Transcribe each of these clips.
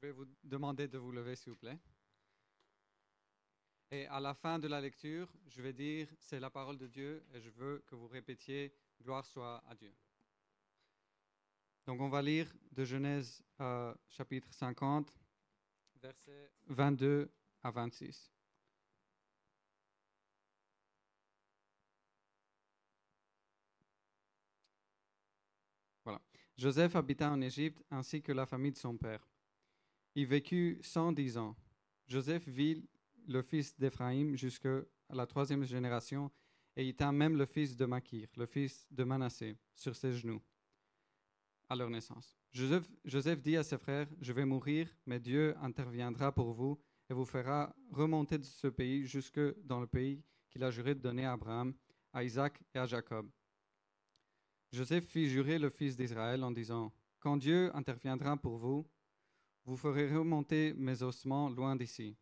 Je vais vous demander de vous lever, s'il vous plaît. Et à la fin de la lecture, je vais dire, c'est la parole de Dieu, et je veux que vous répétiez, gloire soit à Dieu. Donc on va lire de Genèse euh, chapitre 50, versets 22 à 26. Voilà. Joseph habita en Égypte ainsi que la famille de son père. Il vécut 110 ans. Joseph vit le fils d'Éphraïm jusqu'à la troisième génération et il tint même le fils de Makir, le fils de Manassé, sur ses genoux à leur naissance. Joseph, Joseph dit à ses frères, je vais mourir, mais Dieu interviendra pour vous et vous fera remonter de ce pays jusque dans le pays qu'il a juré de donner à Abraham, à Isaac et à Jacob. Joseph fit jurer le fils d'Israël en disant, Quand Dieu interviendra pour vous, vous ferez remonter mes ossements loin d'ici.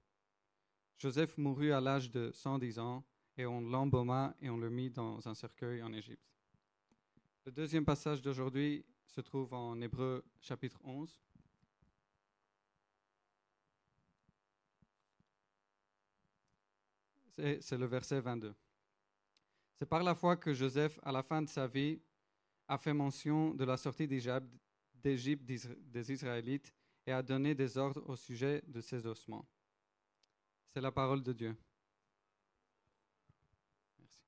Joseph mourut à l'âge de 110 ans, et on l'embauma et on le mit dans un cercueil en Égypte. Le deuxième passage d'aujourd'hui se trouve en Hébreu chapitre 11. C'est le verset 22. C'est par la foi que Joseph, à la fin de sa vie, a fait mention de la sortie d'Égypte des Israélites et a donné des ordres au sujet de ses ossements. C'est la parole de Dieu. Merci.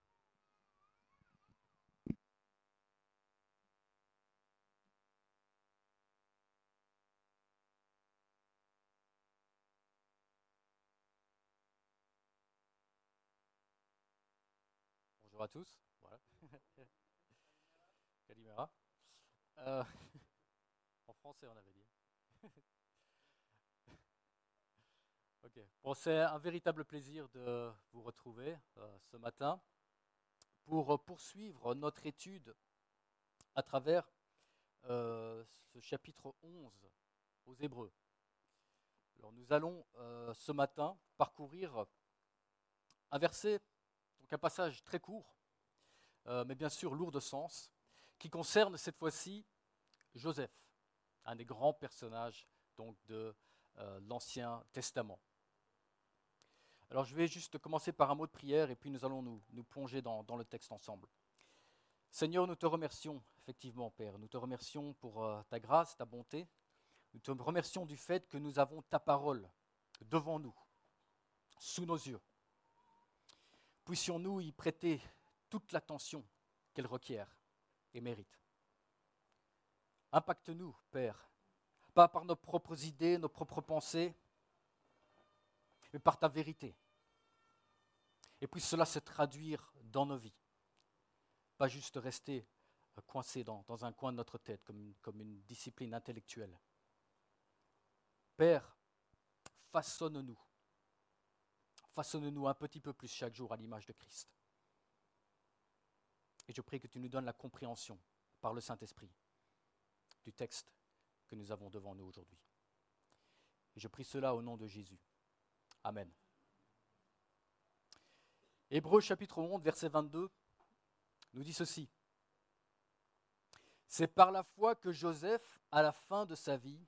Bonjour à tous. Voilà. Calimera. Euh, en français, on avait dit. Ok. Bon, c'est un véritable plaisir de vous retrouver euh, ce matin pour poursuivre notre étude à travers euh, ce chapitre 11 aux Hébreux. Alors, nous allons euh, ce matin parcourir un verset, donc un passage très court, euh, mais bien sûr lourd de sens, qui concerne cette fois-ci Joseph, un des grands personnages donc, de euh, l'Ancien Testament. Alors je vais juste commencer par un mot de prière et puis nous allons nous, plonger dans, dans, le texte ensemble. Seigneur, nous te remercions, effectivement, Père. Nous te remercions pour euh, ta grâce, ta bonté. Nous te remercions du fait que nous avons ta parole devant nous, sous nos yeux. Puissions-nous y prêter toute l'attention qu'elle requiert et mérite. Impacte-nous, Père, pas par nos propres idées, nos propres pensées, mais par ta vérité. Et puisse cela se traduire dans nos vies, pas juste rester coincé dans, un coin de notre tête comme une, comme une discipline intellectuelle. Père, façonne-nous, façonne-nous un petit peu plus chaque jour à l'image de Christ. Et je prie que tu nous donnes la compréhension par le Saint-Esprit du texte que nous avons devant nous aujourd'hui. Je prie cela au nom de Jésus. Amen. Hébreu chapitre 11, verset 22 nous dit ceci. C'est par la foi que Joseph, à la fin de sa vie,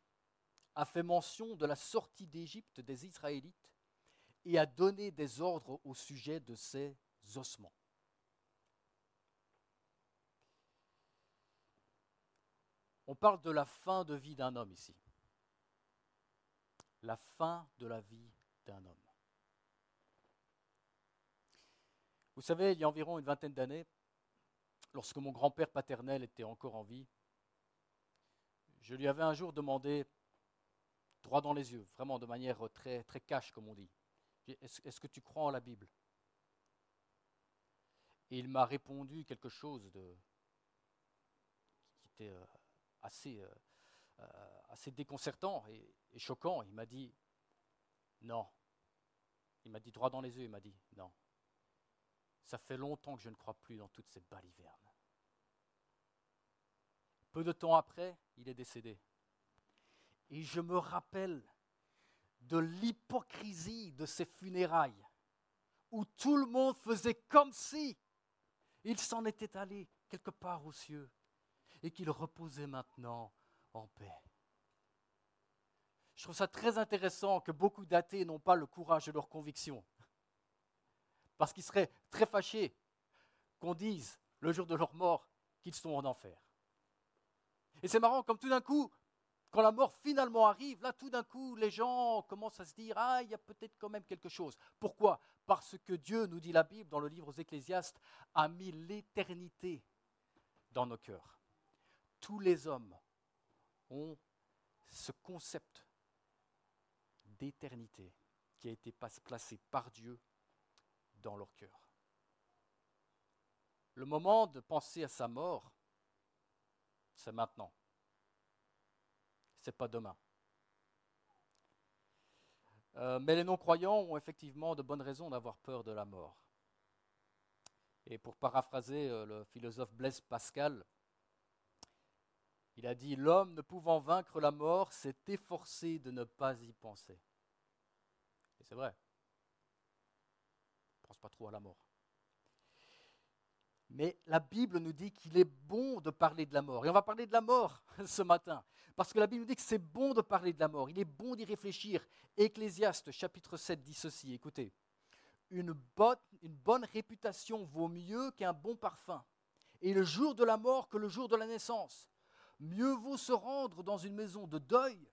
a fait mention de la sortie d'Égypte des Israélites et a donné des ordres au sujet de ses ossements. On parle de la fin de vie d'un homme ici. La fin de la vie d'un homme. Vous savez, il y a environ une vingtaine d'années, lorsque mon grand-père paternel était encore en vie, je lui avais un jour demandé, droit dans les yeux, vraiment de manière très, très cash, comme on dit, est-ce est que tu crois en la Bible? Et il m'a répondu quelque chose de, qui était euh, assez, euh, euh, assez déconcertant et, choquant. Il m'a dit non. Il m'a dit droit dans les yeux, il m'a dit non. Ça fait longtemps que je ne crois plus dans toutes ces balivernes. Peu de temps après, il est décédé. Et je me rappelle de l'hypocrisie de ces funérailles, où tout le monde faisait comme si il s'en était allé quelque part aux cieux et qu'il reposait maintenant en paix. je trouve ça très intéressant que beaucoup d'athées n'ont pas le courage de leurs convictions. Parce qu'ils seraient très fâchés qu'on dise, le jour de leur mort, qu'ils sont en enfer. Et c'est marrant, comme tout d'un coup, quand la mort finalement arrive, là tout d'un coup, les gens commencent à se dire, ah, il y a peut-être quand même quelque chose. Pourquoi? Parce que Dieu, nous dit la Bible dans le livre aux Ecclésiastes, a mis l'éternité dans nos cœurs. Tous les hommes ont ce concept d'éternité qui a été placé par Dieu dans leur cœur. Le moment de penser à sa mort, c'est maintenant. C'est pas demain. Euh, mais les non-croyants ont effectivement de bonnes raisons d'avoir peur de la mort. Et pour paraphraser euh, le philosophe Blaise Pascal, il a dit L'homme ne pouvant vaincre la mort s'est efforcé de ne pas y penser. Et c'est vrai. On ne pense pas trop à la mort. Mais la Bible nous dit qu'il est bon de parler de la mort. Et on va parler de la mort ce matin. Parce que la Bible nous dit que c'est bon de parler de la mort. Il est bon d'y réfléchir. Ecclésiaste chapitre 7 dit ceci. Écoutez. Une bonne, une bonne réputation vaut mieux qu'un bon parfum. Et le jour de la mort que le jour de la naissance. Mieux vaut se rendre dans une maison de deuil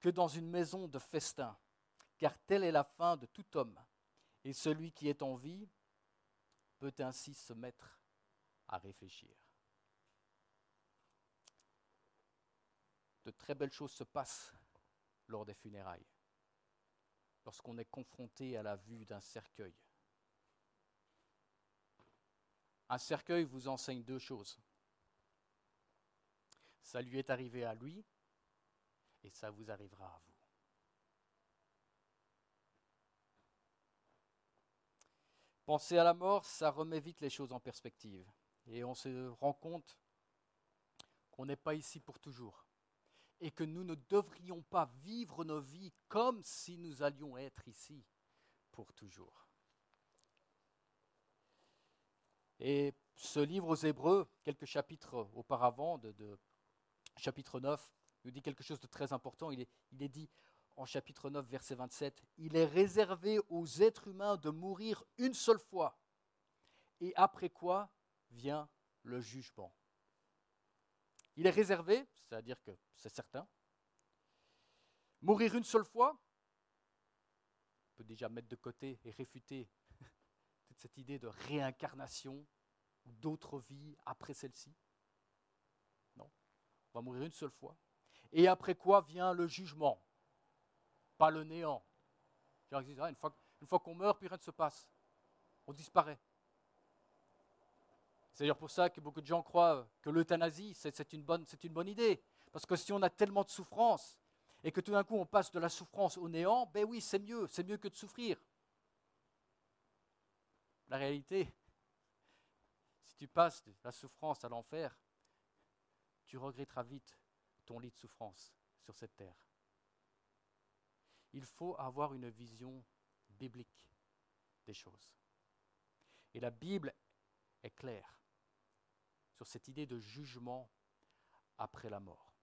que dans une maison de festin. Car telle est la fin de tout homme. Et celui qui est en vie peut ainsi se mettre à réfléchir. De très belles choses se passent lors des funérailles, lorsqu'on est confronté à la vue d'un cercueil. Un cercueil vous enseigne deux choses. Ça lui est arrivé à lui et ça vous arrivera à vous. Penser à la mort, ça remet vite les choses en perspective. Et on se rend compte qu'on n'est pas ici pour toujours. Et que nous ne devrions pas vivre nos vies comme si nous allions être ici pour toujours. Et ce livre aux Hébreux, quelques chapitres auparavant, de, chapitre 9, nous dit quelque chose de très important. Il est, il est dit en chapitre 9, verset 27, il est réservé aux êtres humains de mourir une seule fois, et après quoi vient le jugement. Il est réservé, c'est-à-dire que c'est certain. Mourir une seule fois, on peut déjà mettre de côté et réfuter toute cette idée de réincarnation ou d'autres vies après celle-ci. On va mourir une seule fois. Et après quoi vient le jugement pas le néant. Une fois, une fois qu'on meurt, puis rien ne se passe. On disparaît. C'est d'ailleurs pour ça que beaucoup de gens croient que l'euthanasie, c'est une, bonne, une bonne idée. Parce que si on a tellement de souffrance, et que tout d'un coup on passe de la souffrance au néant, ben oui, c'est mieux, c'est mieux que de souffrir. La réalité, si tu passes de la souffrance à l'enfer, tu regretteras vite ton lit de souffrance sur cette terre il faut avoir une vision biblique des choses. Et la Bible est claire sur cette idée de jugement après la mort.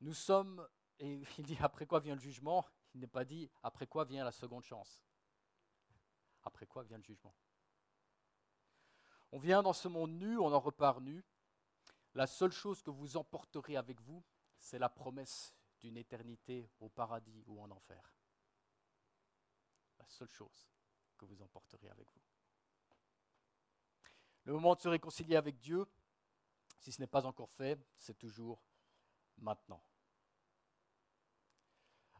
Nous sommes, et il dit après quoi vient le jugement, il n'est pas dit après quoi vient la seconde chance? Après quoi vient le jugement? On vient dans ce monde nu, on en repart nu. La seule chose que vous emporterez avec vous, c'est la promesse d'une éternité au paradis ou en enfer. La seule chose que vous emporterez avec vous. Le moment de se réconcilier avec Dieu, si ce n'est pas encore fait, c'est toujours maintenant.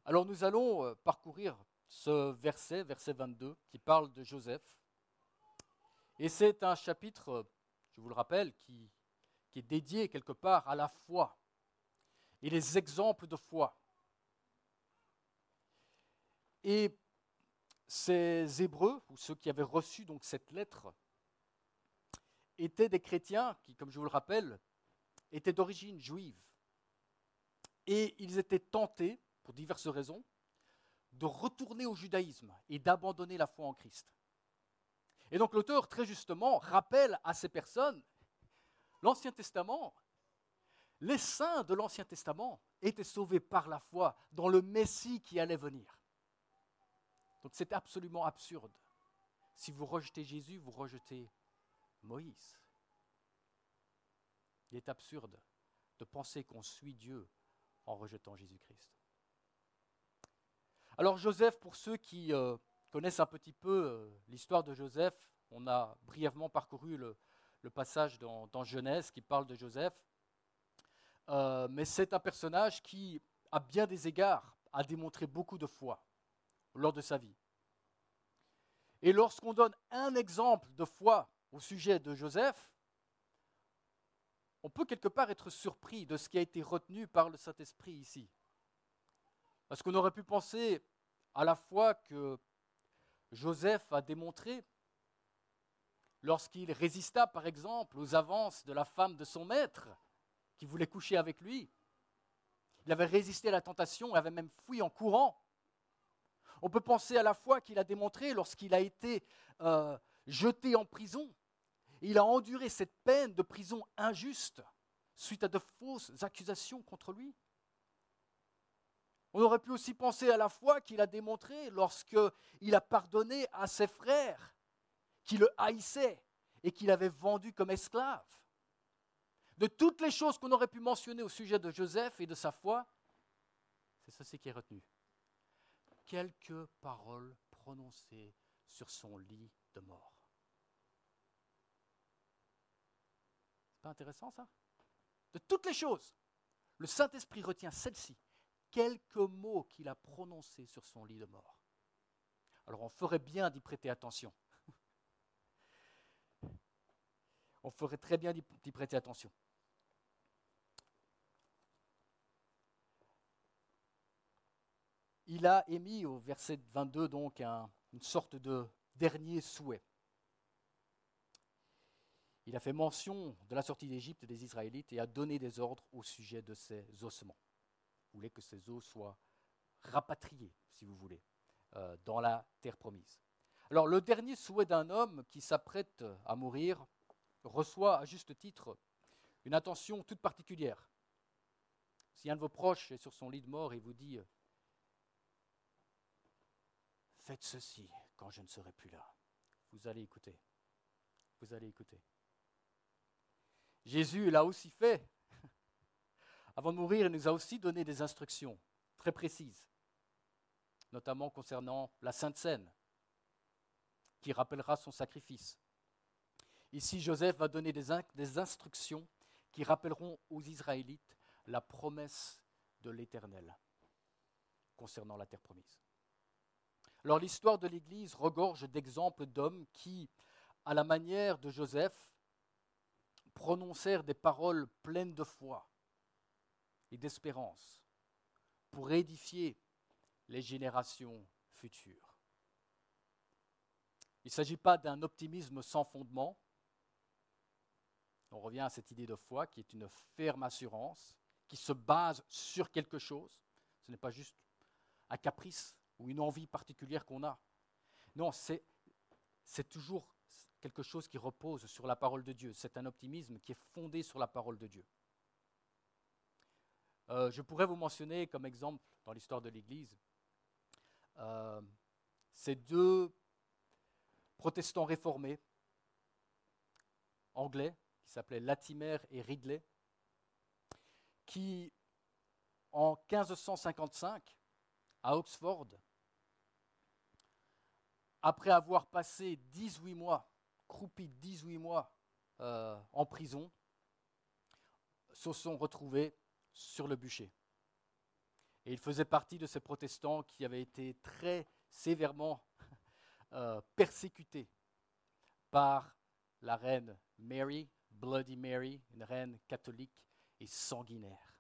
Alors nous allons euh, parcourir ce verset, verset 22, qui parle de Joseph. Et c'est un chapitre, je vous le rappelle, qui, est dédié quelque part à la foi et les exemples de foi. Et ces Hébreux, ou ceux qui avaient reçu donc cette lettre, étaient des chrétiens qui, comme je vous le rappelle, étaient d'origine juive. Et ils étaient tentés, pour diverses raisons, de retourner au judaïsme et d'abandonner la foi en Christ. Et donc l'auteur, très justement, rappelle à ces personnes, l'Ancien Testament, les saints de l'Ancien Testament étaient sauvés par la foi dans le Messie qui allait venir. Donc c'est absolument absurde. Si vous rejetez Jésus, vous rejetez Moïse. Il est absurde de penser qu'on suit Dieu en rejetant Jésus-Christ. Alors Joseph, pour ceux qui euh, connaissent un petit peu euh, l'histoire de Joseph, on a brièvement parcouru le, passage dans, Genèse qui parle de Joseph, euh, mais c'est un personnage qui, à bien des égards, a démontré beaucoup de foi lors de sa vie. Et lorsqu'on donne un exemple de foi au sujet de Joseph, on peut quelque part être surpris de ce qui a été retenu par le Saint-Esprit ici. Parce qu'on aurait pu penser à la fois que Joseph a démontré, lorsqu'il résista par exemple aux avances de la femme de son maître, qui voulait coucher avec lui, il avait résisté à la tentation et avait même fui en courant. On peut penser à la fois qu'il a démontré lorsqu'il a été euh, jeté en prison il a enduré cette peine de prison injuste suite à de fausses accusations contre lui. On aurait pu aussi penser à la foi qu'il a démontré lorsqu'il a pardonné à ses frères qui le haïssaient et qu'il avait vendu comme esclave. De toutes les choses qu'on aurait pu mentionner au sujet de Joseph et de sa foi, c'est ceci qui est retenu. Quelques paroles prononcées sur son lit de mort. pas intéressant ça? De toutes les choses, le Saint-Esprit retient celle-ci, quelques mots qu'il a prononcés sur son lit de mort. Alors on ferait bien d'y prêter attention. On ferait très bien d'y prêter attention. Il a émis au verset 22 donc une sorte de dernier souhait. Il a fait mention de la sortie d'Égypte des Israélites et a donné des ordres au sujet de ces ossements. Voulait que ces os soient rapatriés, si vous voulez, euh, dans la terre promise. Alors le dernier souhait d'un homme qui s'apprête à mourir reçoit à juste titre une attention toute particulière. Si un de vos proches est sur son lit de mort et vous dit Faites ceci quand je ne serai plus là, vous allez écouter. Vous allez écouter. Jésus l'a aussi fait. Avant de mourir, il nous a aussi donné des instructions très précises, notamment concernant la Sainte Seine, qui rappellera son sacrifice. Ici, Joseph va donner des, des instructions qui rappelleront aux Israélites la promesse de l'Éternel concernant la terre promise. Alors l'histoire de l'Église regorge d'exemples d'hommes qui, à la manière de Joseph, prononcèrent des paroles pleines de foi d'espérance pour édifier les générations futures. Il ne s'agit pas d'un optimisme sans fondement. On revient à cette idée de foi qui est une ferme assurance, qui se base sur quelque chose. Ce n'est pas juste un caprice ou une envie particulière qu'on a. Non, c'est toujours quelque chose qui repose sur la parole de Dieu. C'est un optimisme qui est fondé sur la parole de Dieu. Euh, je pourrais vous mentionner comme exemple dans l'histoire de l'Église euh, ces deux protestants réformés anglais qui s'appelaient Latimer et Ridley, qui en 1555 à Oxford, après avoir passé 18 mois croupis 18 mois euh, en prison, se sont retrouvés sur le bûcher. Et il faisait partie de ces protestants qui avaient été très sévèrement euh, persécutés par la reine Mary, Bloody Mary, une reine catholique et sanguinaire.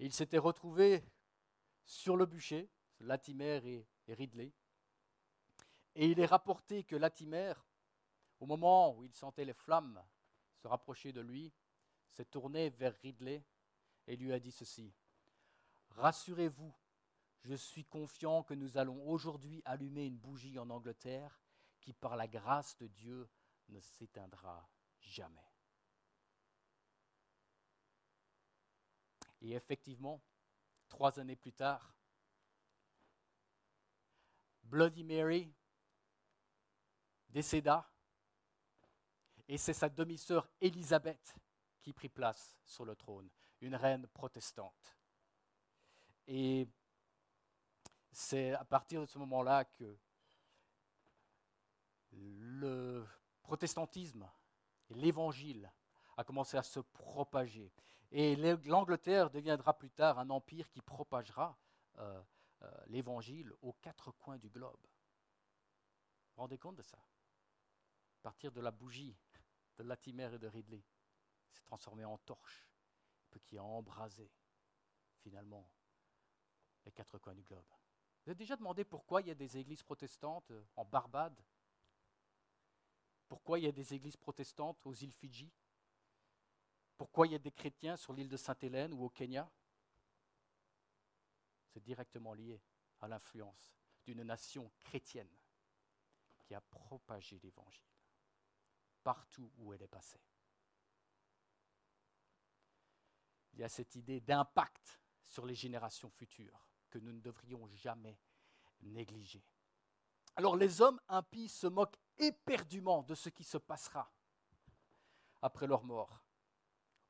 Et ils s'étaient retrouvés sur le bûcher, Latimer et, et Ridley. Et il est rapporté que Latimer au moment où il sentait les flammes se rapprocher de lui, s'est tourné vers Ridley et lui a dit ceci. Rassurez-vous, je suis confiant que nous allons aujourd'hui allumer une bougie en Angleterre qui, par la grâce de Dieu, ne s'éteindra jamais. Et effectivement, trois années plus tard, Bloody Mary décéda et c'est sa demi-sœur Élisabeth qui prit place sur le trône, une reine protestante. Et c'est à partir de ce moment-là que le protestantisme et l'évangile a commencé à se propager. Et l'Angleterre deviendra plus tard un empire qui propagera euh, euh, l'évangile aux quatre coins du globe. Vous vous rendez compte de ça? À partir de la bougie de Latimer et de Ridley, s'est transformé en torche, qui a embrasé finalement les quatre coins du globe. Vous avez déjà demandé pourquoi il y a des églises protestantes euh, en Barbade? Pourquoi il y a des églises protestantes aux îles Fidji? Pourquoi il y a des chrétiens sur l'île de Sainte-Hélène ou au Kenya? C'est directement lié à l'influence d'une nation chrétienne qui a propagé l'évangile partout où elle est passée. Il y a cette idée d'impact sur les générations futures que nous ne devrions jamais négliger. Alors les hommes impies se moquent éperdument de ce qui se passera après leur mort,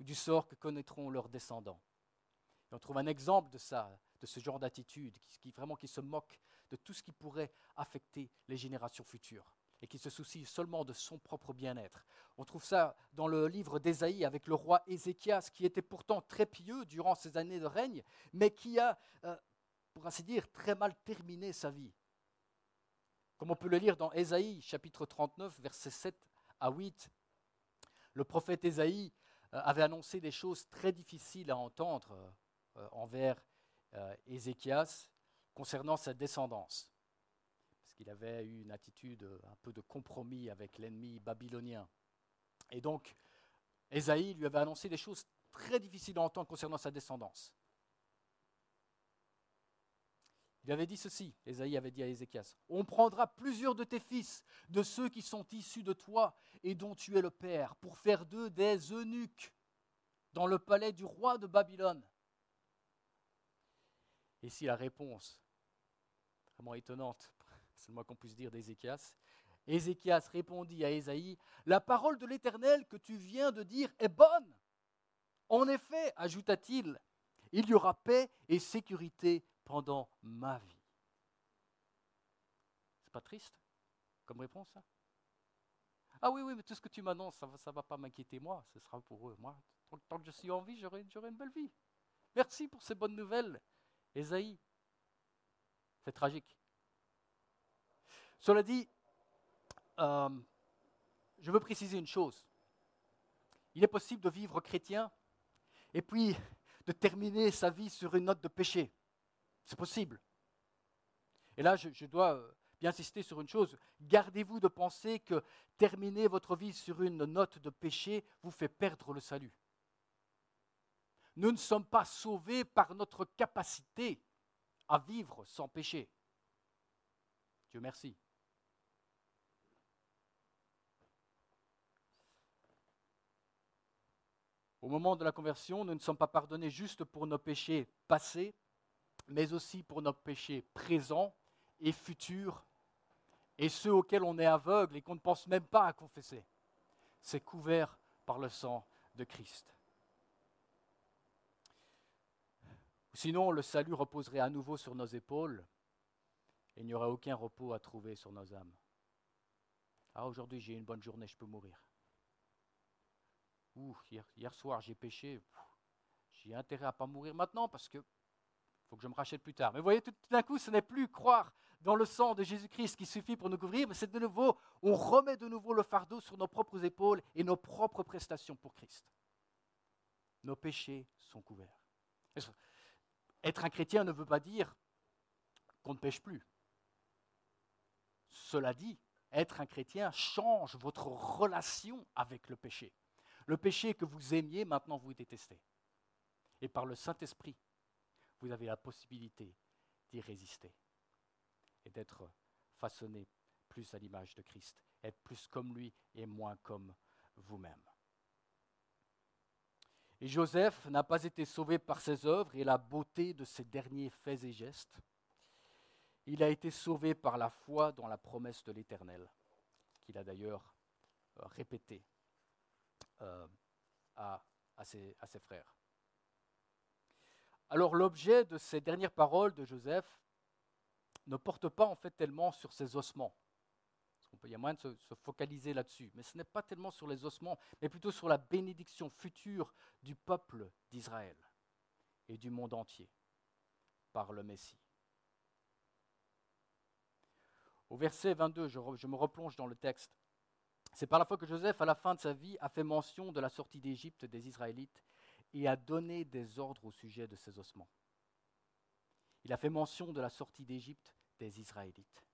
ou du sort que connaîtront leurs descendants. on trouve un exemple de ça, de ce genre d'attitude, qui, vraiment qui se moque de tout ce qui pourrait affecter les générations futures et qui se soucie seulement de son propre bien-être. On trouve ça dans le livre d'Ésaïe avec le roi Ézéchias, qui était pourtant très pieux durant ses années de règne, mais qui a, euh, pour ainsi dire, très mal terminé sa vie. Comme on peut le lire dans Ésaïe, chapitre 39, versets 7 à 8, le prophète Ésaïe euh, avait annoncé des choses très difficiles à entendre euh, envers Ézéchias concernant sa descendance qu'il avait eu une attitude un peu de compromis avec l'ennemi babylonien. Et donc, Ésaïe lui avait annoncé des choses très difficiles à entendre concernant sa descendance. Il avait dit ceci, Ésaïe avait dit à Ézéchias, On prendra plusieurs de tes fils, de ceux qui sont issus de toi et dont tu es le père, pour faire d'eux des eunuques dans le palais du roi de Babylone. Et si la réponse, vraiment étonnante, c'est le moins qu'on puisse dire d'Ézéchias. Ézéchias répondit à Ésaïe, La parole de l'Éternel que tu viens de dire est bonne. En effet, ajouta-t-il, il y aura paix et sécurité pendant ma vie. C'est pas triste comme réponse Ah oui, oui, mais tout ce que tu m'annonces, ça ne va, pas m'inquiéter moi, ce sera pour eux. Moi, tant que je suis en vie, j'aurai une belle vie. Merci pour ces bonnes nouvelles, Ésaïe. C'est tragique. Cela dit, euh, je veux préciser une chose. Il est possible de vivre chrétien et puis de terminer sa vie sur une note de péché. C'est possible. Et là, je, dois euh, bien insister sur une chose. Gardez-vous de penser que terminer votre vie sur une note de péché vous fait perdre le salut. Nous ne sommes pas sauvés par notre capacité à vivre sans péché. Dieu merci. Au moment de la conversion, nous ne sommes pas pardonnés juste pour nos péchés passés, mais aussi pour nos péchés présents et futurs, et ceux auxquels on est aveugle et qu'on ne pense même pas à confesser. C'est couvert par le sang de Christ. Sinon, le salut reposerait à nouveau sur nos épaules et il n'y aurait aucun repos à trouver sur nos âmes. Ah, aujourd'hui j'ai une bonne journée, je peux mourir hier, soir j'ai péché, j'ai intérêt à pas mourir maintenant parce que faut que je me rachète plus tard. Mais vous voyez, tout, d'un coup, ce n'est plus croire dans le sang de Jésus-Christ qui suffit pour nous couvrir, mais c'est de nouveau, on remet de nouveau le fardeau sur nos propres épaules et nos propres prestations pour Christ. Nos péchés sont couverts. Être un chrétien ne veut pas dire qu'on ne pêche plus? Cela dit, être un chrétien change votre relation avec le péché. Le péché que vous aimiez, maintenant vous détestez. Et par le Saint-Esprit, vous avez la possibilité d'y résister et d'être façonné plus à l'image de Christ, être plus comme lui et moins comme vous-même. Et Joseph n'a pas été sauvé par ses œuvres et la beauté de ses derniers faits et gestes. Il a été sauvé par la foi dans la promesse de l'Éternel, qu'il a d'ailleurs euh, répété euh, à, ses, frères. Alors l'objet de ces dernières paroles de Joseph ne porte pas en fait tellement sur ses ossements. Il y a moyen de se, focaliser là-dessus. Mais ce n'est pas tellement sur les ossements, mais plutôt sur la bénédiction future du peuple d'Israël et du monde entier par le Messie. Au verset 22, je, je me replonge dans le texte. C'est par la foi que Joseph, à la fin de sa vie, a fait mention de la sortie d'Égypte des Israélites et a donné des ordres au sujet de ses ossements. Il a fait mention de la sortie d'Égypte des Israélites.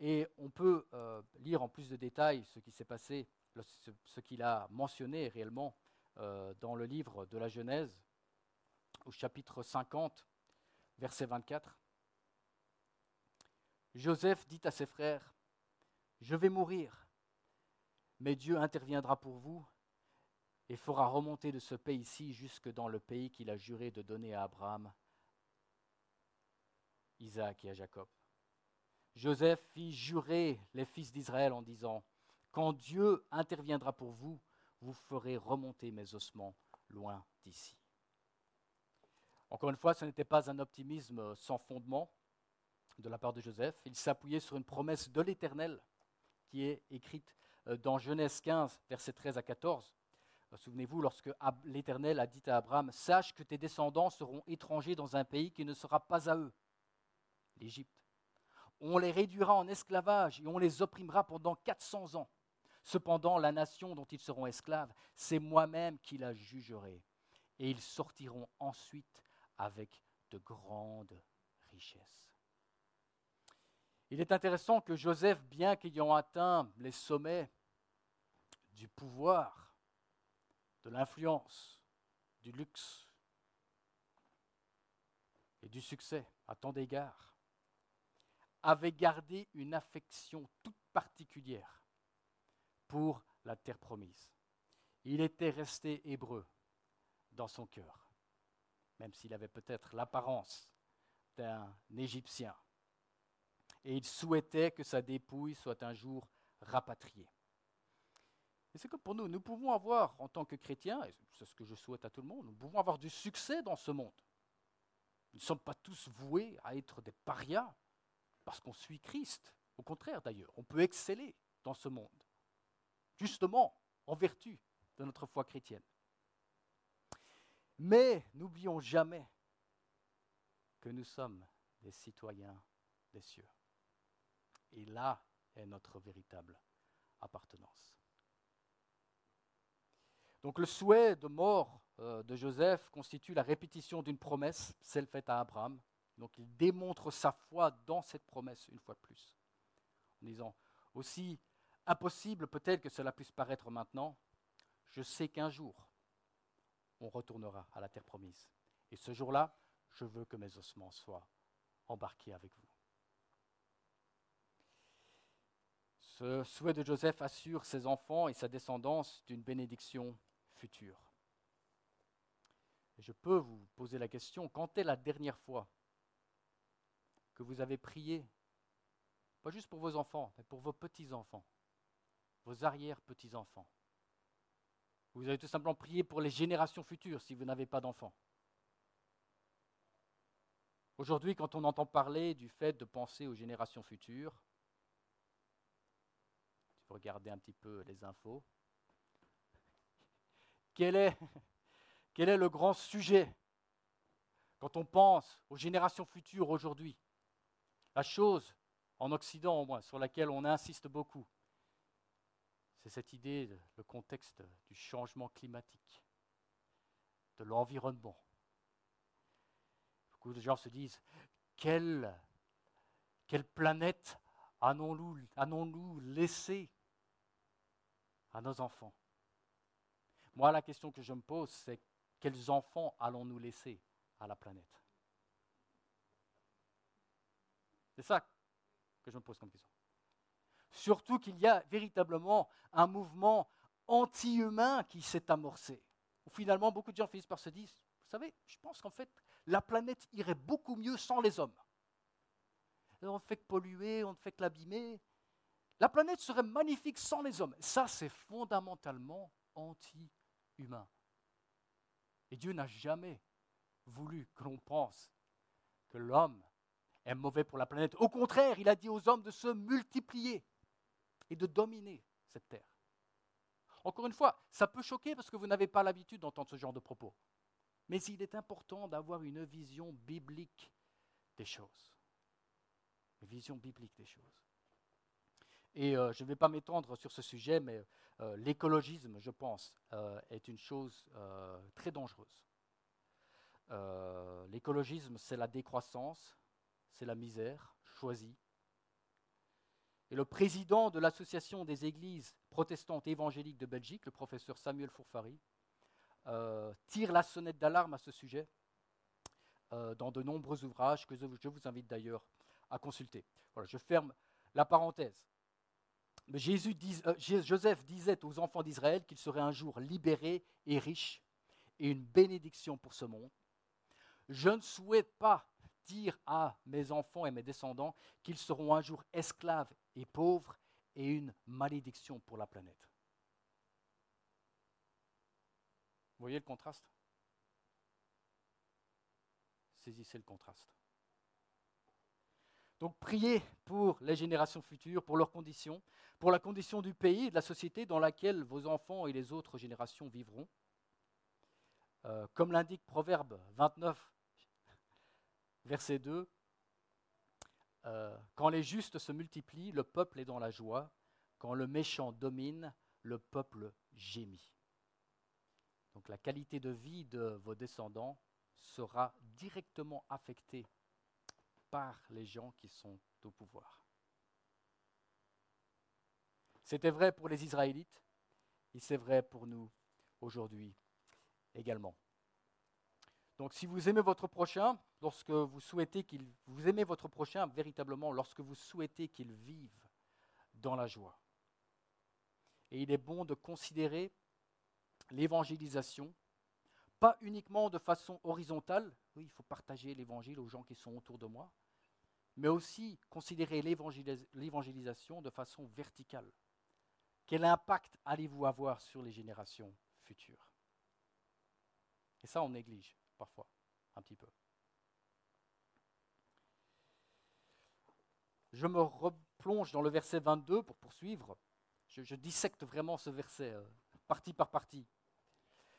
Et on peut euh, lire en plus de détails ce qui s'est passé, ce, qu'il a mentionné réellement euh, dans le livre de la Genèse, au chapitre 50, verset 24. Joseph dit à ses frères, Je vais mourir, mais Dieu interviendra pour vous et fera remonter de ce pays-ci jusque dans le pays qu'il a juré de donner à Abraham, Isaac et à Jacob. Joseph fit jurer les fils d'Israël en disant, Quand Dieu interviendra pour vous, vous ferez remonter mes ossements loin d'ici. Encore une fois, ce n'était pas un optimisme sans fondement de la part de Joseph. Il s'appuyait sur une promesse de l'Éternel qui est écrite dans Genèse 15, versets 13 à 14. Euh, souvenez-vous, lorsque l'Éternel a dit à Abraham, Sache que tes descendants seront étrangers dans un pays qui ne sera pas à eux, l'Égypte on les réduira en esclavage et on les opprimera pendant 400 ans. Cependant, la nation dont ils seront esclaves, c'est moi-même qui la jugerai. Et ils sortiront ensuite avec de grandes richesses. Il est intéressant que Joseph, bien qu'ayant atteint les sommets du pouvoir, de l'influence, du luxe et du succès à tant d'égards, avait gardé une affection toute particulière pour la terre promise. Il était resté hébreu dans son cœur, même s'il avait peut-être l'apparence d'un Égyptien. Et il souhaitait que sa dépouille soit un jour rapatriée. Et c'est comme pour nous, nous pouvons avoir, en tant que chrétiens, et c'est ce que je souhaite à tout le monde, nous pouvons avoir du succès dans ce monde. Nous ne sommes pas tous voués à être des parias, parce qu'on suit Christ. Au contraire d'ailleurs, on peut exceller dans ce monde, justement en vertu de notre foi chrétienne. Mais n'oublions jamais que nous sommes des citoyens des cieux. Et là est notre véritable appartenance. Donc le souhait de mort euh, de Joseph constitue la répétition d'une promesse, celle faite à Abraham, donc il démontre sa foi dans cette promesse une fois de plus. En disant, aussi impossible peut-être que cela puisse paraître maintenant, je sais qu'un jour, on retournera à la terre promise. Et ce jour-là, je veux que mes ossements soient embarqués avec vous. Ce souhait de Joseph assure ses enfants et sa descendance d'une bénédiction future. je peux vous poser la question, quand est la dernière fois que vous avez prié, pas juste pour vos enfants, mais pour vos petits-enfants, vos arrière-petits-enfants? Vous avez tout simplement prié pour les générations futures si vous n'avez pas d'enfants. Aujourd'hui, quand on entend parler du fait de penser aux générations futures, si vous regardez un petit peu les infos, quel est, le grand sujet quand on pense aux générations futures aujourd'hui? La chose, en Occident au moins, sur laquelle on insiste beaucoup, c'est cette idée, le contexte du changement climatique, de l'environnement. Beaucoup de gens se disent, quelle, planète allons-nous allons laisser à nos enfants Moi, la question que je me pose, c'est quels enfants allons-nous laisser à la planète? C'est ça que je me pose comme question. Surtout qu'il y a véritablement un mouvement anti-humain qui s'est amorcé. où finalement beaucoup de gens finissent par se dire, vous savez, je pense qu'en fait, la planète irait beaucoup mieux sans les hommes. On ne fait que polluer, on ne fait que l'abîmer. La planète serait magnifique sans les hommes. Ça, c'est fondamentalement anti-humain. Et Dieu n'a jamais voulu que l'on pense que l'homme est mauvais pour la planète. Au contraire, il a dit aux hommes de se multiplier et de dominer cette terre. Encore une fois, ça peut choquer parce que vous n'avez pas l'habitude d'entendre ce genre de propos. Mais il est important d'avoir une vision biblique des choses. Une vision biblique des choses. Et euh, je ne vais pas m'étendre sur ce sujet, mais euh, l'écologisme, je pense, euh, est une chose très dangereuse. l'écologisme, c'est la décroissance, c'est la misère choisie. Et le président de l'Association des églises protestantes évangéliques de Belgique, le professeur Samuel Fourfari, tire la sonnette d'alarme à ce sujet dans de nombreux ouvrages que je vous invite d'ailleurs à consulter. Voilà, je ferme la parenthèse. Jésus euh, Joseph disait aux enfants d'Israël qu'ils seraient un jour libérés et riches et une bénédiction pour ce monde. Je ne souhaite pas dire à mes enfants et mes descendants qu'ils seront un jour esclaves et pauvres et une malédiction pour la planète. Voyez le contraste? Saisissez le contraste. Donc priez pour les générations futures, pour leurs conditions, pour la condition du pays et de la société dans laquelle vos enfants et les autres générations vivront. Euh, comme l'indique Proverbe 29, verset 2, euh, quand les justes se multiplient, le peuple est dans la joie. Quand le méchant domine, le peuple gémit. Donc la qualité de vie de vos descendants sera directement affectée par les gens qui sont au pouvoir. C'était vrai pour les Israélites et c'est vrai pour nous aujourd'hui également. Donc si vous aimez votre prochain, lorsque vous souhaitez qu'il vous aimez votre prochain véritablement lorsque vous souhaitez qu'il vive dans la joie. Et il est bon de considérer l'évangélisation pas uniquement de façon horizontale, oui, il faut partager l'évangile aux gens qui sont autour de moi, mais aussi considérer l'évangélisation de façon verticale. Quel impact allez-vous avoir sur les générations futures? Et ça, on néglige parfois un petit peu. Je me replonge dans le verset 22 pour poursuivre. Je, dissecte vraiment ce verset, euh, partie par partie.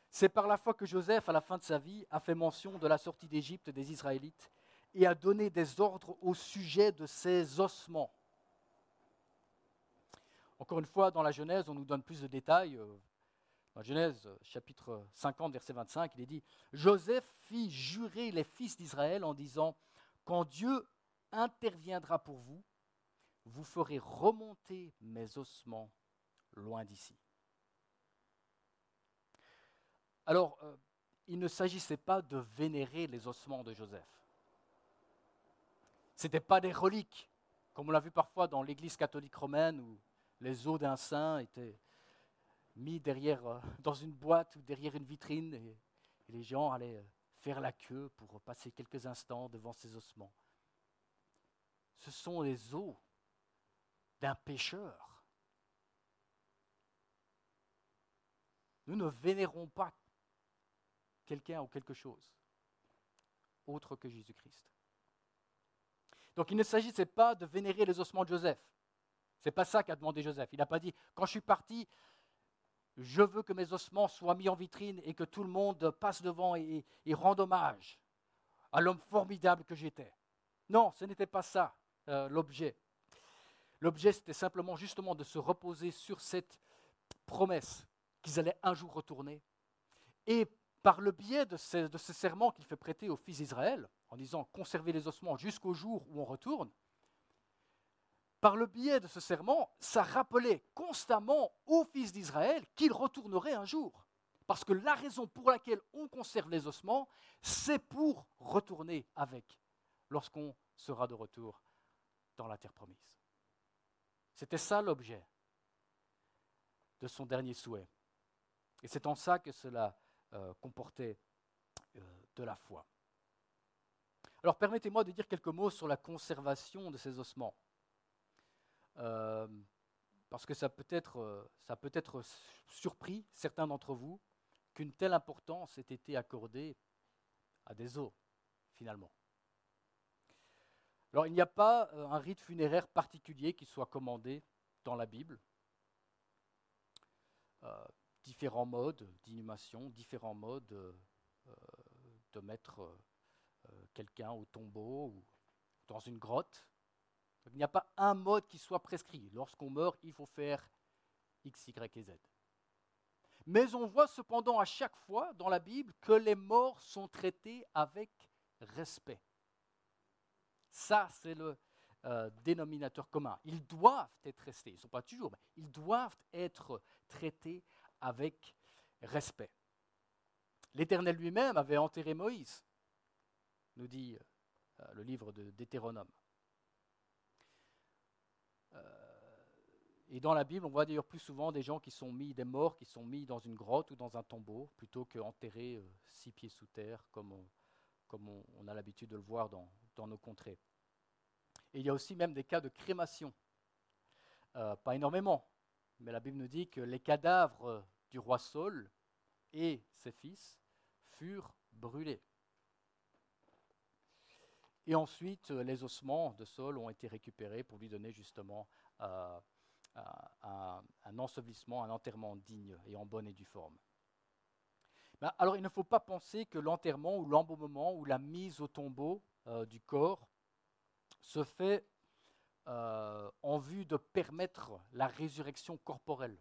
C'est par la foi que Joseph, à la fin de sa vie, a fait mention de la sortie d'Égypte des Israélites et a donné des ordres au sujet de ses ossements. Encore une fois, dans la Genèse, on nous donne plus de détails. Euh, dans la Genèse, chapitre 50, verset 25, il est dit Joseph fit jurer les fils d'Israël en disant Quand Dieu interviendra pour vous, vous ferez remonter mes ossements loin d'ici. Alors, euh, il ne s'agissait pas de vénérer les ossements de Joseph. Ce n'étaient pas des reliques, comme on l'a vu parfois dans l'Église catholique romaine, où les os d'un saint étaient mis derrière, euh, dans une boîte ou derrière une vitrine, et, les gens allaient euh, faire la queue pour passer quelques instants devant ces ossements. Ce sont les os d'un pécheur. Nous ne vénérons pas quelqu'un ou quelque chose autre que Jésus-Christ. Donc il ne s'agissait pas de vénérer les ossements de Joseph. Ce n'est pas ça qu'a demandé Joseph. Il n'a pas dit, quand je suis parti, je veux que mes ossements soient mis en vitrine et que tout le monde passe devant et, rende hommage à l'homme formidable que j'étais. Non, ce n'était pas ça euh, l'objet. L'objet, c'était simplement justement de se reposer sur cette promesse qu'ils allaient un jour retourner. Et par le biais de ce, de ce serment qu'il fait prêter aux fils d'Israël, en disant conserver les ossements jusqu'au jour où on retourne, par le biais de ce serment, ça rappelait constamment aux fils d'Israël qu'ils retourneraient un jour. Parce que la raison pour laquelle on conserve les ossements, c'est pour retourner avec lorsqu'on sera de retour dans la terre promise. C'était ça l'objet de son dernier souhait. Et c'est en ça que cela comportait de la foi. Alors permettez-moi de dire quelques mots sur la conservation de ces ossements. Parce que ça peut, être, ça peut être surpris, certains d'entre vous, qu'une telle importance ait été accordée à des os, finalement. Alors il n'y a pas euh, un rite funéraire particulier qui soit commandé dans la Bible. Euh, différents modes d'inhumation, différents modes euh, de mettre quelqu'un au tombeau ou dans une grotte. Il n'y a pas un mode qui soit prescrit. Lorsqu'on meurt, il faut faire X, Y et Z. Mais on voit cependant à chaque fois dans la Bible que les morts sont traités avec respect. Ça, c'est le euh, dénominateur commun. Ils doivent être restés, ils ne sont pas toujours, mais ils doivent être traités avec respect. L'Éternel lui-même avait enterré Moïse, nous dit euh, le livre de Deutéronome. Et dans la Bible, on voit d'ailleurs plus souvent des gens qui sont mis, des morts qui sont mis dans une grotte ou dans un tombeau, plutôt qu'enterrés euh, six pieds sous terre, comme on, a l'habitude de le voir dans, nos contrées. Et il y a aussi même des cas de crémation. Euh, pas énormément, mais la Bible nous dit que les cadavres du roi Saul et ses fils furent brûlés. Et ensuite, les ossements de Saul ont été récupérés pour lui donner justement euh, un, ensevelissement, un enterrement digne et en bonne et due forme. Ben, alors il ne faut pas penser que l'enterrement ou l'embaumement ou la mise au tombeau euh, du corps se fait euh, en vue de permettre la résurrection corporelle.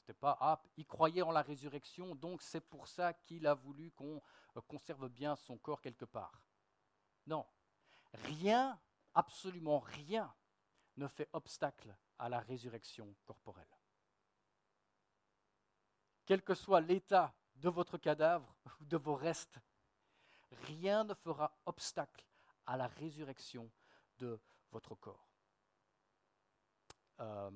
C'était pas ah, il croyait en la résurrection, donc c'est pour ça qu'il a voulu qu'on euh, conserve bien son corps quelque part. Non, rien, absolument rien ne fait obstacle à la résurrection corporelle. Quel que soit l'état de votre cadavre ou de vos restes, rien ne fera obstacle à la résurrection de votre corps. Euh,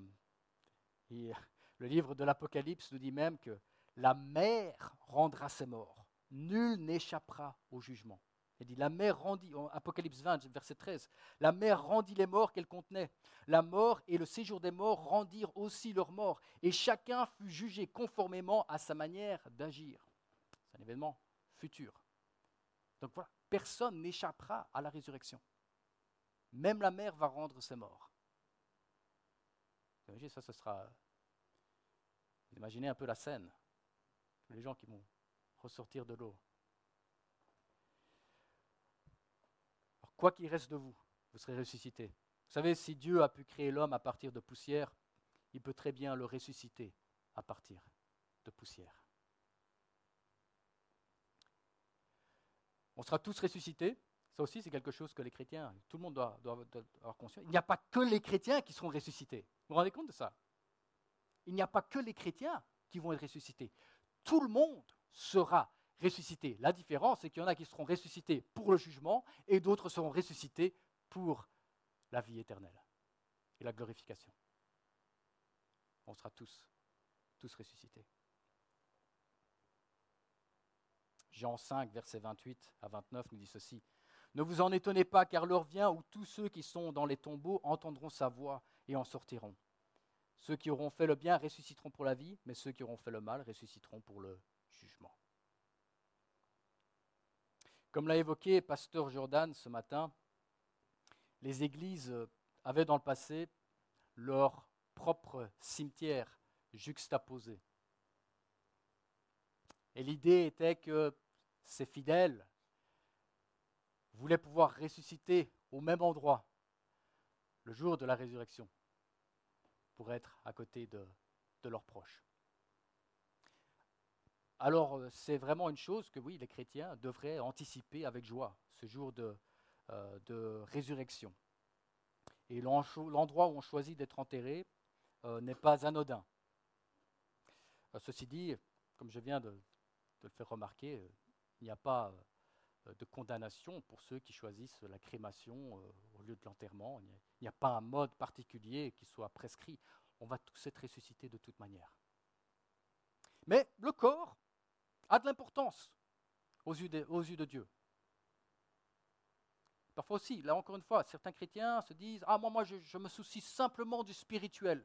le livre de l'Apocalypse nous dit même que la mer rendra ses morts. Nul n'échappera au jugement. Il dit, la mer rendit, Apocalypse 20, verset 13, la mer rendit les morts qu'elle contenait. La mort et le séjour des morts rendirent aussi leurs morts, et chacun fut jugé conformément à sa manière d'agir. C'est un événement futur. Donc voilà, personne n'échappera à la résurrection. Même la mer va rendre ses morts. Imaginez, ça, ce sera. Imaginez un peu la scène. Les gens qui vont ressortir de l'eau. Quoi qu'il reste de vous, vous serez ressuscité. Vous savez, si Dieu a pu créer l'homme à partir de poussière, il peut très bien le ressusciter à partir de poussière. On sera tous ressuscités. Ça aussi, c'est quelque chose que les chrétiens, tout le monde doit, avoir conscience. Il n'y a pas que les chrétiens qui seront ressuscités. Vous vous rendez compte de ça? Il n'y a pas que les chrétiens qui vont être ressuscités. Tout le monde sera ressuscités. La différence, c'est qu'il y en a qui seront ressuscités pour le jugement et d'autres seront ressuscités pour la vie éternelle et la glorification. On sera tous, tous ressuscités. Jean 5, versets 28 à 29 nous dit ceci. Ne vous en étonnez pas, car l'heure vient où tous ceux qui sont dans les tombeaux entendront sa voix et en sortiront. Ceux qui auront fait le bien ressusciteront pour la vie, mais ceux qui auront fait le mal ressusciteront pour le jugement. Comme l'a évoqué Pasteur Jordan ce matin, les églises avaient dans le passé leur propre cimetière juxtaposé. Et l'idée était que ces fidèles voulaient pouvoir ressusciter au même endroit le jour de la résurrection pour être à côté de, de leurs proches. Alors euh, c'est vraiment une chose que oui, les chrétiens devraient anticiper avec joie, ce jour de, euh, résurrection. Et l'endroit où on choisit d'être enterré euh, n'est pas anodin. ceci dit, comme je viens de, le faire remarquer, il n'y a pas de condamnation pour ceux qui choisissent la crémation au lieu de l'enterrement. Il n'y a, pas un mode particulier qui soit prescrit. On va tous être ressuscités de toute manière. Mais le corps a de l'importance aux yeux de, Dieu. Parfois aussi, là encore une fois, certains chrétiens se disent Ah, moi, moi je me soucie simplement du spirituel.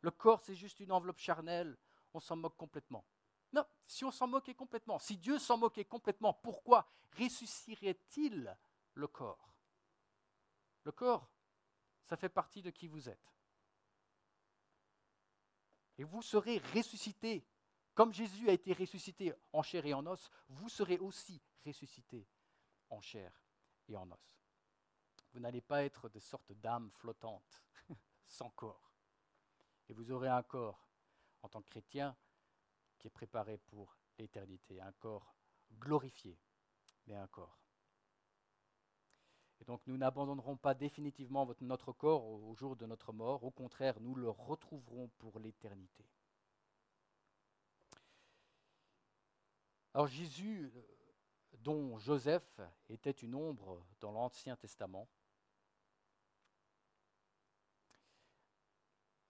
Le corps, c'est juste une enveloppe charnelle, on s'en moque complètement. Non, si on s'en moquait complètement, si Dieu s'en moquait complètement, pourquoi ressusciterait-il le corps? Le corps, ça fait partie de qui vous êtes. Et vous serez ressuscité. Comme Jésus a été ressuscité en chair et en os, vous serez aussi ressuscité en chair et en os. Vous n'allez pas être de sortes d'âmes flottantes, sans corps. Et vous aurez un corps, en tant que chrétien, qui est préparé pour l'éternité, un corps glorifié, mais un corps. Et donc nous n'abandonnerons pas définitivement notre corps au jour de notre mort, au contraire, nous le retrouverons pour l'éternité. Alors Jésus, euh, dont Joseph était une ombre dans l'Ancien Testament,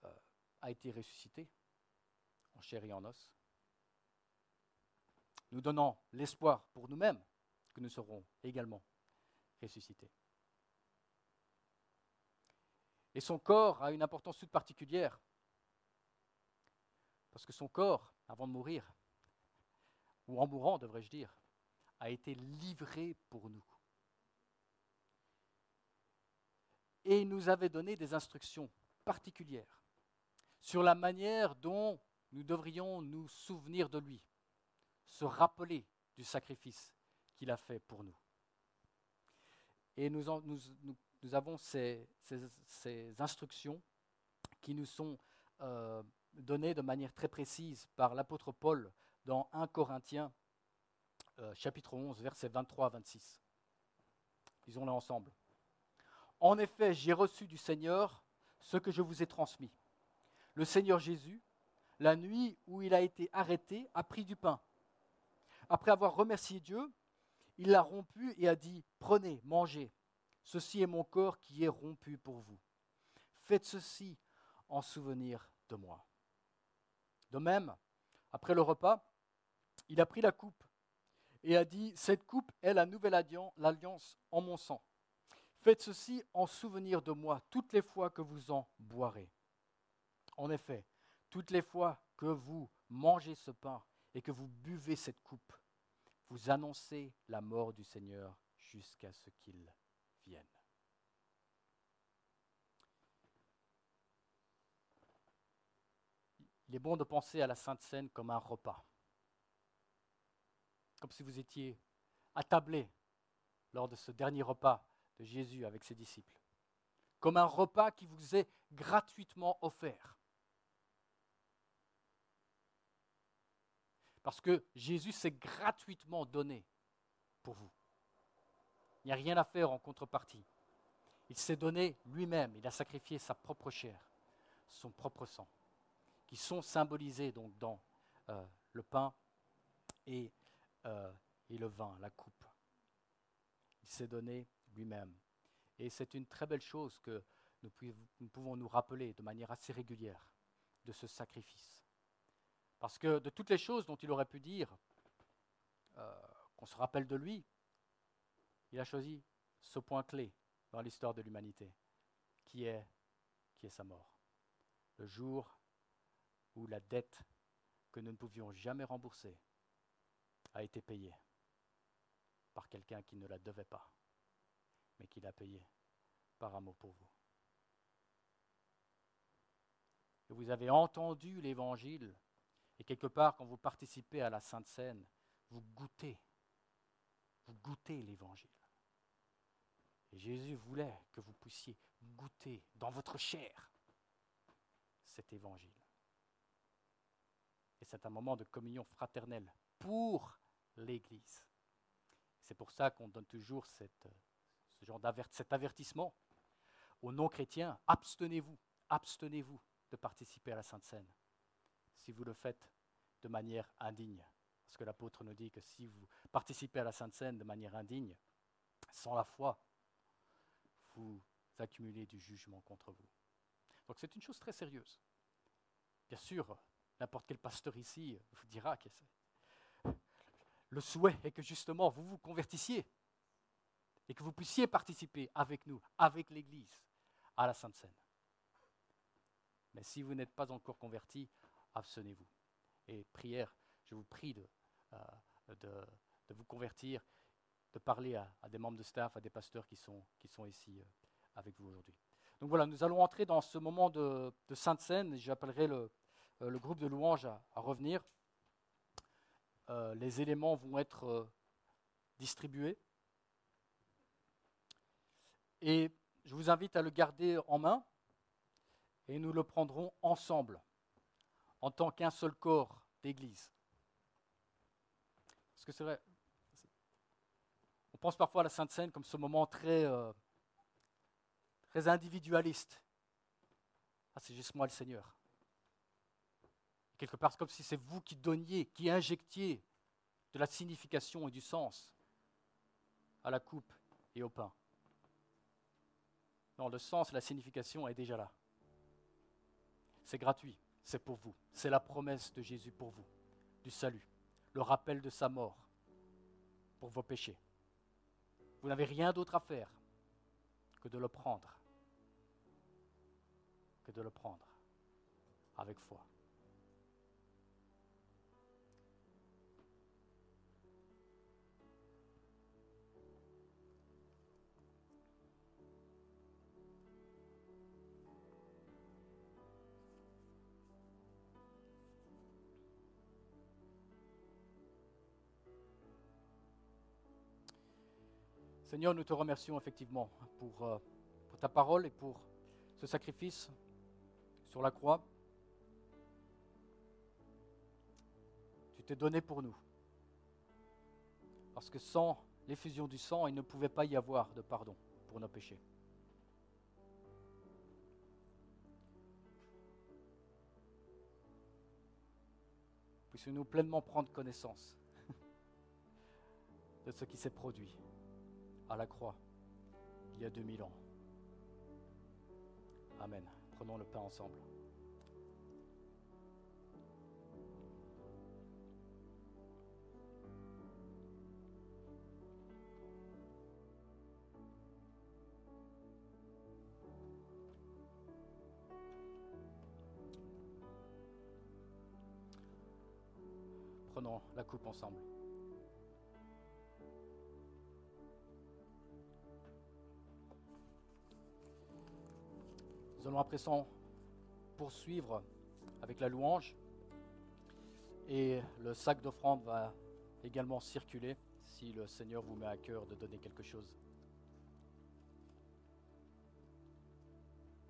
euh, a été ressuscité en chair et en os, nous donnant l'espoir pour nous-mêmes que nous serons également ressuscités. Et son corps a une importance toute particulière, parce que son corps, avant de mourir, ou en mourant, devrais-je dire, a été livré pour nous. Et il nous avait donné des instructions particulières sur la manière dont nous devrions nous souvenir de lui, se rappeler du sacrifice qu'il a fait pour nous. Et nous, avons ces, instructions qui nous sont euh, données de manière très précise par l'apôtre Paul dans 1 Corinthiens euh, chapitre 11, versets 23 à 26. Lisons-les ensemble. En effet, j'ai reçu du Seigneur ce que je vous ai transmis. Le Seigneur Jésus, la nuit où il a été arrêté, a pris du pain. Après avoir remercié Dieu, il l'a rompu et a dit, prenez, mangez. Ceci est mon corps qui est rompu pour vous. Faites ceci en souvenir de moi. De même, après le repas, il a pris la coupe et a dit, cette coupe est la nouvelle alliance en mon sang. Faites ceci en souvenir de moi toutes les fois que vous en boirez. En effet, toutes les fois que vous mangez ce pain et que vous buvez cette coupe, vous annoncez la mort du Seigneur jusqu'à ce qu'il vienne. Il est bon de penser à la Sainte Seine comme un repas comme si vous étiez attablé lors de ce dernier repas de Jésus avec ses disciples, comme un repas qui vous est gratuitement offert. Parce que Jésus s'est gratuitement donné pour vous. Il n'y a rien à faire en contrepartie. Il s'est donné lui-même, il a sacrifié sa propre chair, son propre sang, qui sont symbolisés donc dans euh, le pain et euh, et le vin, la coupe. Il s'est donné lui-même. Et c'est une très belle chose que nous, pouvons nous rappeler de manière assez régulière de ce sacrifice. Parce que de toutes les choses dont il aurait pu dire, euh, qu'on se rappelle de lui, il a choisi ce point clé dans l'histoire de l'humanité, qui est, qui est sa mort. Le jour où la dette que nous ne pouvions jamais rembourser a été payée par quelqu'un qui ne la devait pas, mais qui l'a payée par amour pour vous. Et vous avez entendu l'évangile, et quelque part, quand vous participez à la Sainte Seine, vous goûtez, vous goûtez l'évangile. Et Jésus voulait que vous puissiez goûter dans votre chair cet évangile. Et c'est un moment de communion fraternelle pour l'Église. C'est pour ça qu'on donne toujours ce genre cet avertissement aux non-chrétiens. Abstenez-vous, abstenez-vous de participer à la Sainte Seine si vous le faites de manière indigne. Parce que l'apôtre nous dit que si vous participez à la Sainte Seine de manière indigne, sans la foi, vous accumulez du jugement contre vous. Donc c'est une chose très sérieuse. Bien sûr, n'importe quel pasteur ici vous dira que le souhait est que justement vous vous convertissiez et que vous puissiez participer avec nous, avec l'Église, à la Sainte Seine. Mais si vous n'êtes pas encore converti, abstenez-vous. Et prière, je vous prie de, euh, de, vous convertir, de parler à, des membres de staff, à des pasteurs qui sont, qui sont ici euh, avec vous aujourd'hui. Donc voilà, nous allons entrer dans ce moment de, Sainte Seine. J'appellerai le, euh, le, groupe de louanges à, revenir. les éléments vont être distribués. Et je vous invite à le garder en main et nous le prendrons ensemble, en tant qu'un seul corps d'Église. Parce que c'est vrai, on pense parfois à la Sainte Seine comme ce moment très, euh, très individualiste. Ah, c'est juste moi le Seigneur. Quelque part, comme si c'est vous qui donniez, qui injectiez de la signification et du sens à la coupe et au pain. Non, le sens, la signification est déjà là. C'est gratuit, c'est pour vous. C'est la promesse de Jésus pour vous, du salut, le rappel de sa mort pour vos péchés. Vous n'avez rien d'autre à faire que de le prendre, que de le prendre avec foi. Seigneur, nous te remercions effectivement pour, euh, pour, ta parole et pour ce sacrifice sur la croix. Tu t'es donné pour nous. Parce que sans l'effusion du sang, il ne pouvait pas y avoir de pardon pour nos péchés. Puissions-nous pleinement prendre connaissance de ce qui s'est produit à la croix il y a 2000 ans. Amen. Prenons le pain ensemble. Prenons la coupe ensemble. Allons à présent poursuivre avec la louange. Et le sac d'offrande va également circuler si le Seigneur vous met à cœur de donner quelque chose